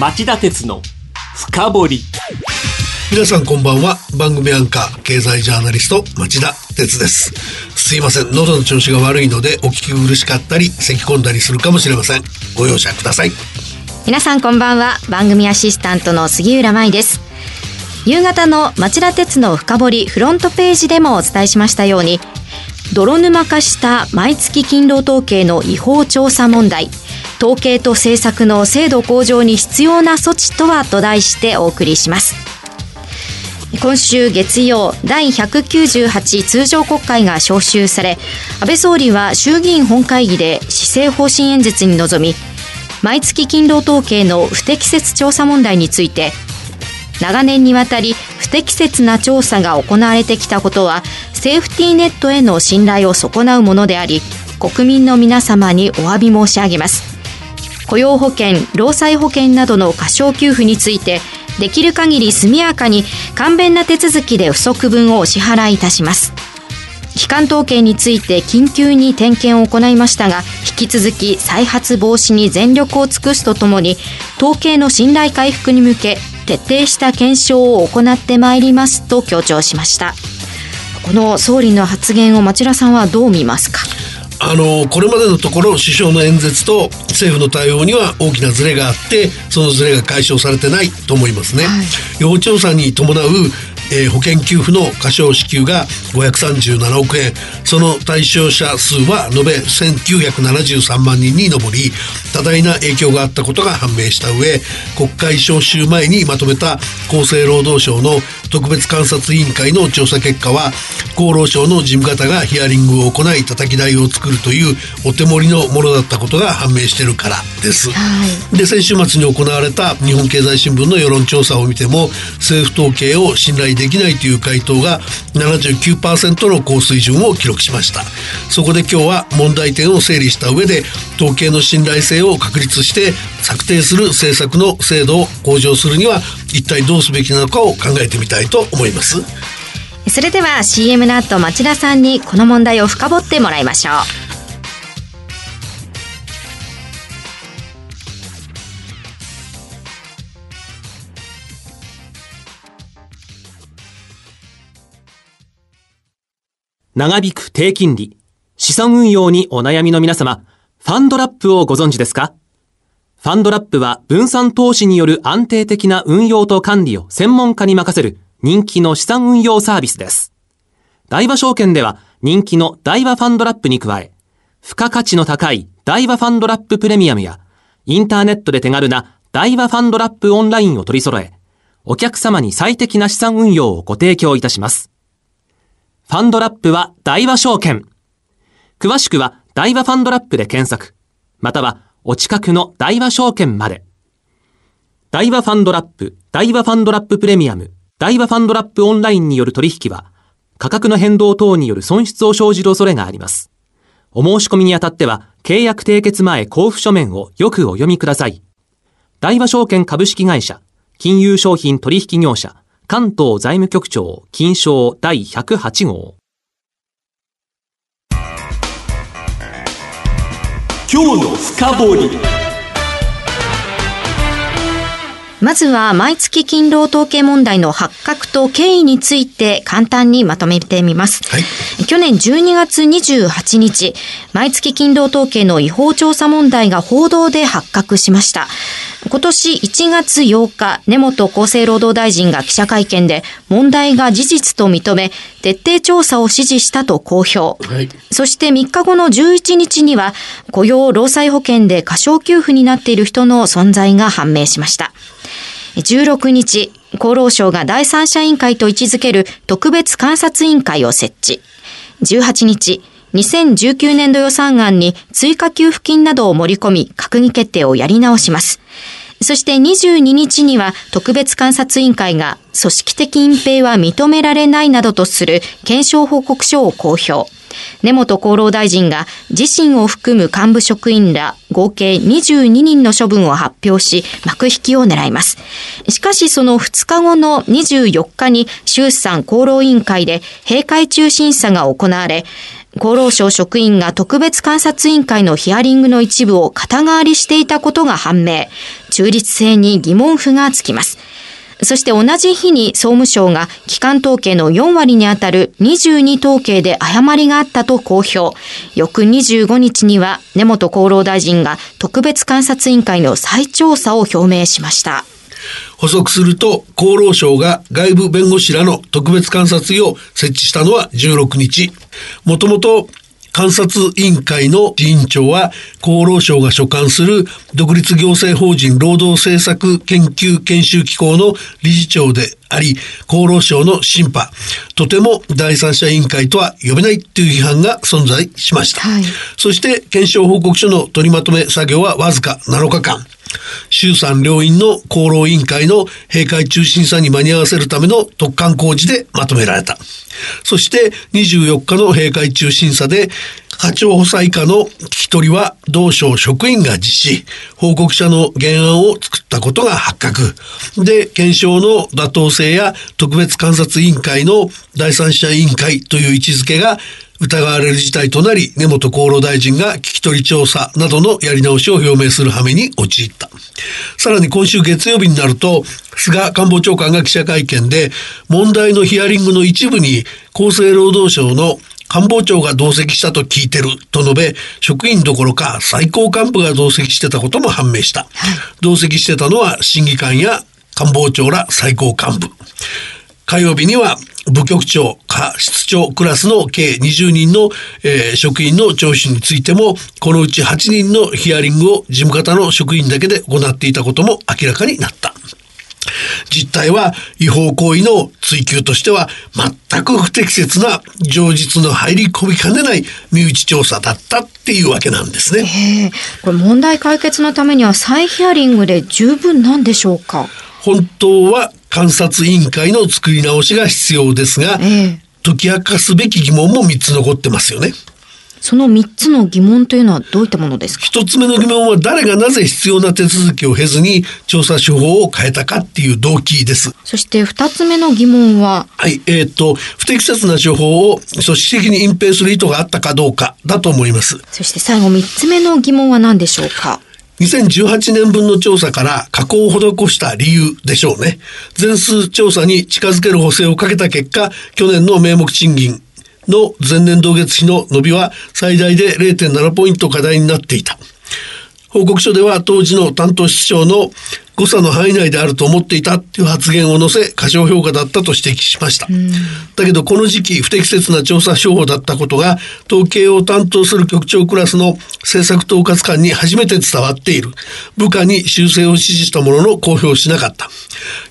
町田鉄の深掘り。皆さんこんばんは。番組アンカー経済ジャーナリスト町田鉄です。すいません。喉の調子が悪いのでお聞き苦しかったり咳き込んだりするかもしれません。ご容赦ください。皆さんこんばんは。番組アシスタントの杉浦舞です。夕方の町田鉄の深掘りフロントページでもお伝えしましたように泥沼化した毎月勤労統計の違法調査問題統計と政策の精度向上に必要な措置とはと題してお送りします。今週月曜第198通常国会が召集され安倍総理は衆議院本会議で施政方針演説に臨み毎月勤労統計の不適切調査問題について長年にわたり不適切な調査が行われてきたことはセーフティーネットへの信頼を損なうものであり国民の皆様にお詫び申し上げます。雇用保険、労災保険などの過少給付についてできる限り速やかに簡便な手続きで不足分をお支払いいたします。機関統計について緊急に点検を行いましたが引き続き再発防止に全力を尽くすとともに統計の信頼回復に向け徹底した検証を行ってまいりますと強調しました。この総理の発言を町田さんはどう見ますか？あのこれまでのところ首相の演説と政府の対応には大きなズレがあってそのズレが解消されてないと思いますね。はい、予報調査に伴うえー、保険給付の過少支給が537億円その対象者数は延べ1973万人に上り多大な影響があったことが判明した上国会召集前にまとめた厚生労働省の特別監察委員会の調査結果は厚労省の事務方がヒアリングを行い叩き台を作るというお手盛りのものだったことが判明してるからです。はい、で先週末に行われた日本経済新聞の世論調査を見ても政府統計を信頼できないという回答が79%の高水準を記録しましたそこで今日は問題点を整理した上で統計の信頼性を確立して策定する政策の精度を向上するには一体どうすべきなのかを考えてみたいと思います。それでは CM の後町田さんにこの問題を深掘ってもらいましょう。長引く低金利、資産運用にお悩みの皆様、ファンドラップをご存知ですか？ファンドラップは分散投資による安定的な運用と管理を専門家に任せる人気の資産運用サービスです。大和証券では人気の大和ファンドラップに加え、付加価値の高い大和ファンドラッププレミアムや、インターネットで手軽な大和ファンドラップオンラインを取り揃え、お客様に最適な資産運用をご提供いたします。ファンドラップは大和証券。詳しくは大和ファンドラップで検索。またはお近くの大和証券まで。大和ファンドラップ、大和ファンドラッププレミアム、大和ファンドラップオンラインによる取引は、価格の変動等による損失を生じる恐れがあります。お申し込みにあたっては、契約締結前交付書面をよくお読みください。大和証券株式会社、金融商品取引業者、関東財務局長金賞第108号今日の深掘り。まずは毎月勤労統計問題の発覚と経緯について簡単にまとめてみます。はい、去年12月28日、毎月勤労統計の違法調査問題が報道で発覚しました。今年1月8日、根本厚生労働大臣が記者会見で問題が事実と認め、徹底調査を指示したと公表。はい、そして3日後の11日には、雇用労災保険で過少給付になっている人の存在が判明しました。16日、厚労省が第三者委員会と位置づける特別監察委員会を設置。18日、2019年度予算案に追加給付金などを盛り込み、閣議決定をやり直します。そして22日には特別監察委員会が組織的隠蔽は認められないなどとする検証報告書を公表。根本厚労大臣が自身を含む幹部職員ら合計22人の処分を発表し、幕引きを狙います。しかしその2日後の24日に衆参厚労委員会で閉会中審査が行われ、厚労省職員が特別監察委員会のヒアリングの一部を肩代わりしていたことが判明。中立性に疑問符がつきます。そして同じ日に総務省が機関統計の4割にあたる22統計で誤りがあったと公表。翌25日には根本厚労大臣が特別監察委員会の再調査を表明しました。補足すると、厚労省が外部弁護士らの特別監察医を設置したのは16日。もともと監察委員会の委員長は厚労省が所管する独立行政法人労働政策研究研修機構の理事長であり、厚労省の審判、とても第三者委員会とは呼べないという批判が存在しました。はい、そして検証報告書の取りまとめ作業はわずか7日間。衆参両院の厚労委員会の閉会中審査に間に合わせるための特管工事でまとめられた。そして24日の閉会中審査で課長補佐以下の聞き取りは同省職員が実施、報告者の原案を作ったことが発覚。で、検証の妥当性や特別監察委員会の第三者委員会という位置づけが疑われる事態となり、根本厚労大臣が聞き取り調査などのやり直しを表明する羽目に陥った。さらに今週月曜日になると、菅官房長官が記者会見で、問題のヒアリングの一部に厚生労働省の官房長が同席したと聞いてると述べ、職員どころか最高幹部が同席してたことも判明した。同席してたのは審議官や官房長ら最高幹部。火曜日には部局長、課室長クラスの計20人の、えー、職員の聴取についても、このうち8人のヒアリングを事務方の職員だけで行っていたことも明らかになった。実態は違法行為の追及としては全く不適切な情実の入り込みかねない身内調査だったっていうわけなんですね。これ問題解決のためには再ヒアリングで十分なんでしょうか？本当は監察委員会の作り直しが必要ですが、え解き明かすべき疑問も3つ残ってますよね。その3つの疑問というのはどういったものですか？一つ目の疑問は誰がなぜ必要な手続きを経ずに調査手法を変えたかっていう動機です。そして二つ目の疑問は？はい、えっ、ー、と、不適切な手法を組織的に隠蔽する意図があったかどうかだと思います。そして最後三つ目の疑問は何でしょうか？2018年分の調査から加工を施した理由でしょうね。全数調査に近づける補正をかけた結果、去年の名目賃金の前年同月比の伸びは最大で0.7ポイント課題になっていた。報告書では当時の担当室長の誤差の範囲内であると思っていたという発言を載せ過小評価だったと指摘しました。だけどこの時期不適切な調査手法だったことが統計を担当する局長クラスの政策統括官に初めて伝わっている。部下に修正を指示したものの公表しなかった。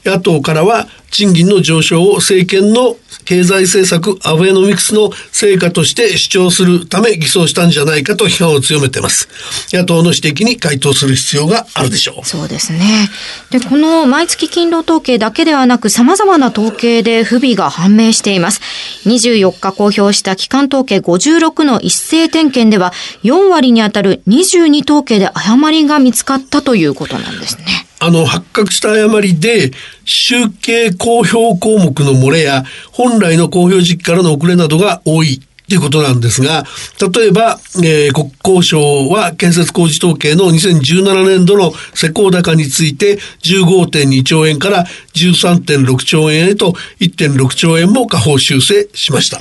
野党からは賃金の上昇を政権の経済政策アベノミクスの成果として主張するため偽装したんじゃないかと批判を強めてます。野党の指摘に回答する必要があるでしょう。そうですね。で、この毎月勤労統計だけではなく様々な統計で不備が判明しています。24日公表した期間統計56の一斉点検では4割にあたる22統計で誤りが見つかったということなんですね。あの、発覚した誤りで、集計公表項目の漏れや、本来の公表時期からの遅れなどが多いということなんですが、例えば、えー、国交省は建設工事統計の2017年度の施工高について15.2兆円から13.6兆円へと1.6兆円も下方修正しました。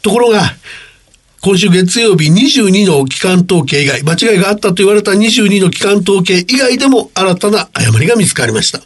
ところが、今週月曜日22の機関統計以外、間違いがあったと言われた22の機関統計以外でも新たな誤りが見つかりました。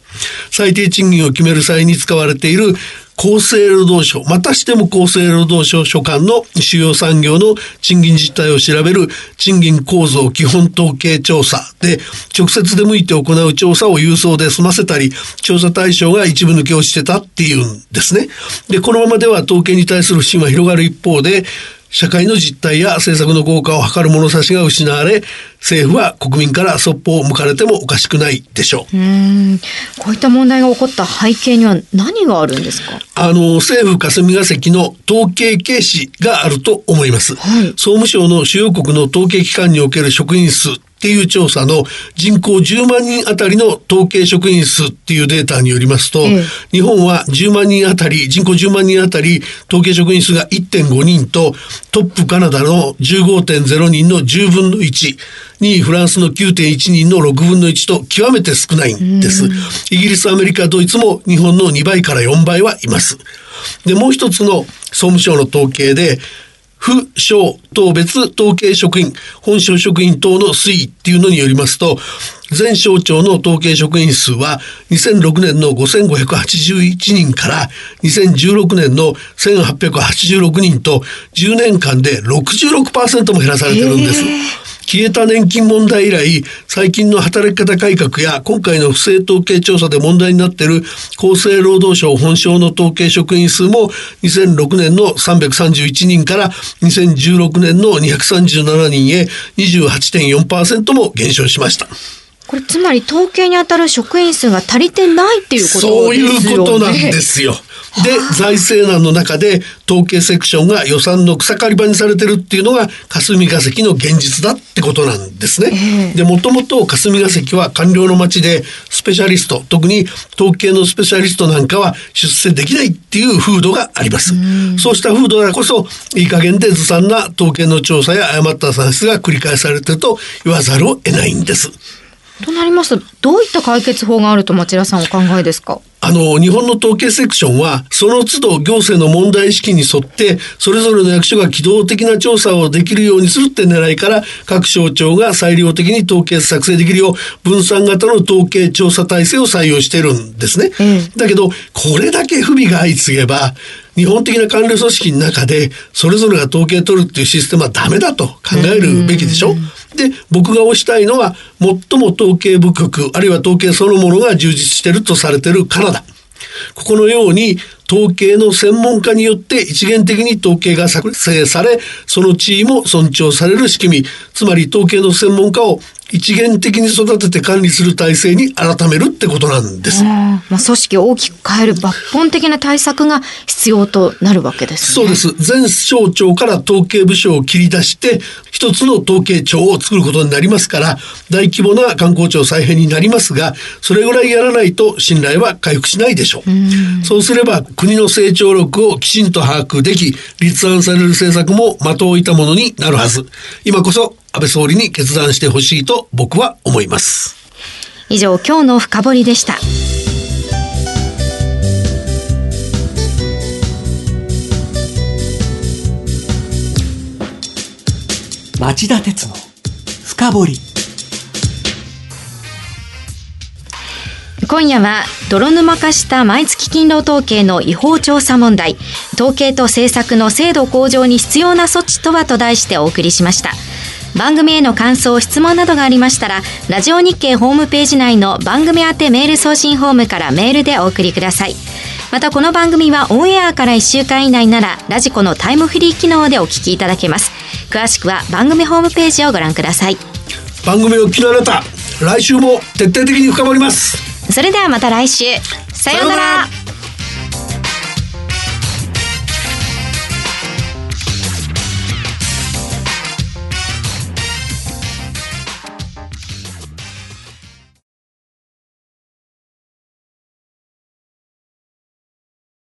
最低賃金を決める際に使われている厚生労働省、またしても厚生労働省所管の主要産業の賃金実態を調べる賃金構造基本統計調査で、直接出向いて行う調査を郵送で済ませたり、調査対象が一部抜け落ちてたっていうんですね。で、このままでは統計に対する不信は広がる一方で、社会の実態や政策の効果を図る物差しが失われ、政府は国民からそっぽを向かれてもおかしくないでしょう。うんこういった問題が起こった背景には何があるんですか？あの、政府霞が関の統計軽視があると思います。はい、総務省の主要国の統計機関における職員数っていう調査の人口10万人あたりの統計職員数っていうデータによりますと、ええ、日本は10万人あたり、人口10万人あたり統計職員数が1.5人と、トップカナダの15.0人の10分の1、2位フランスの9.1人の6分の1と極めて少ないんです。イギリス、アメリカ、ドイツも日本の2倍から4倍はいます。で、もう一つの総務省の統計で、府省等別統計職員、本省職員等の推移っていうのによりますと、全省庁の統計職員数は2006年の5581人から2016年の1886人と10年間で66%も減らされてるんです。消えた年金問題以来、最近の働き方改革や今回の不正統計調査で問題になっている厚生労働省本省の統計職員数も2006年の331人から2016年の237人へ28.4%も減少しました。これつまり統計に当たる職員数が足りてないっていうことですよね。そういうことなんですよ。で、財政難の中で統計セクションが予算の草刈り場にされてるっていうのが霞が関の現実だってことなんですね。で、もともと霞が関は官僚の町でスペシャリスト、特に統計のスペシャリストなんかは出世できないっていう風土があります。うそうした風土だからこそ、いい加減でずさんな統計の調査や誤った算出が繰り返されてると言わざるを得ないんです。となりますと、どういった解決法があると町田さんお考えですか？あの、日本の統計セクションは、その都度行政の問題意識に沿って、それぞれの役所が機動的な調査をできるようにするって狙いから、各省庁が裁量的に統計作成できるよう、分散型の統計調査体制を採用してるんですね。うん、だけど、これだけ不備が相次げば、日本的な官僚組織の中で、それぞれが統計取るっていうシステムはダメだと考えるべきでしょ？で、僕が推したいのは、最も統計部局、あるいは統計そのものが充実しているとされているカナダ。ここのように統計の専門家によって一元的に統計が作成され、その地位も尊重される仕組み、つまり統計の専門家を一元的に育てて管理する体制に改めるってことなんです。まあ、組織を大きく変える抜本的な対策が必要となるわけです、ね、そうです。全省庁から統計部署を切り出して、一つの統計庁を作ることになりますから、大規模な観光庁再編になりますが、それぐらいやらないと信頼は回復しないでしょう。うそうすれば、国の成長力をきちんと把握でき、立案される政策も的を置いたものになるはず。今こそ安倍総理に決断してほしいと僕は思います。以上、今日の深掘りでした。町田鉄の深掘り。今夜は泥沼化した毎月勤労統計の違法調査問題統計と政策の制度向上に必要な措置とはと題してお送りしました番組への感想質問などがありましたらラジオ日経ホームページ内の番組宛てメール送信ホームからメールでお送りください。またこの番組はオンエアから1週間以内ならラジコのタイムフリー機能でお聞きいただけます。詳しくは番組ホームページをご覧ください。番組を聞き慣れた。来週も徹底的に深まります。それではまた来週。さようなら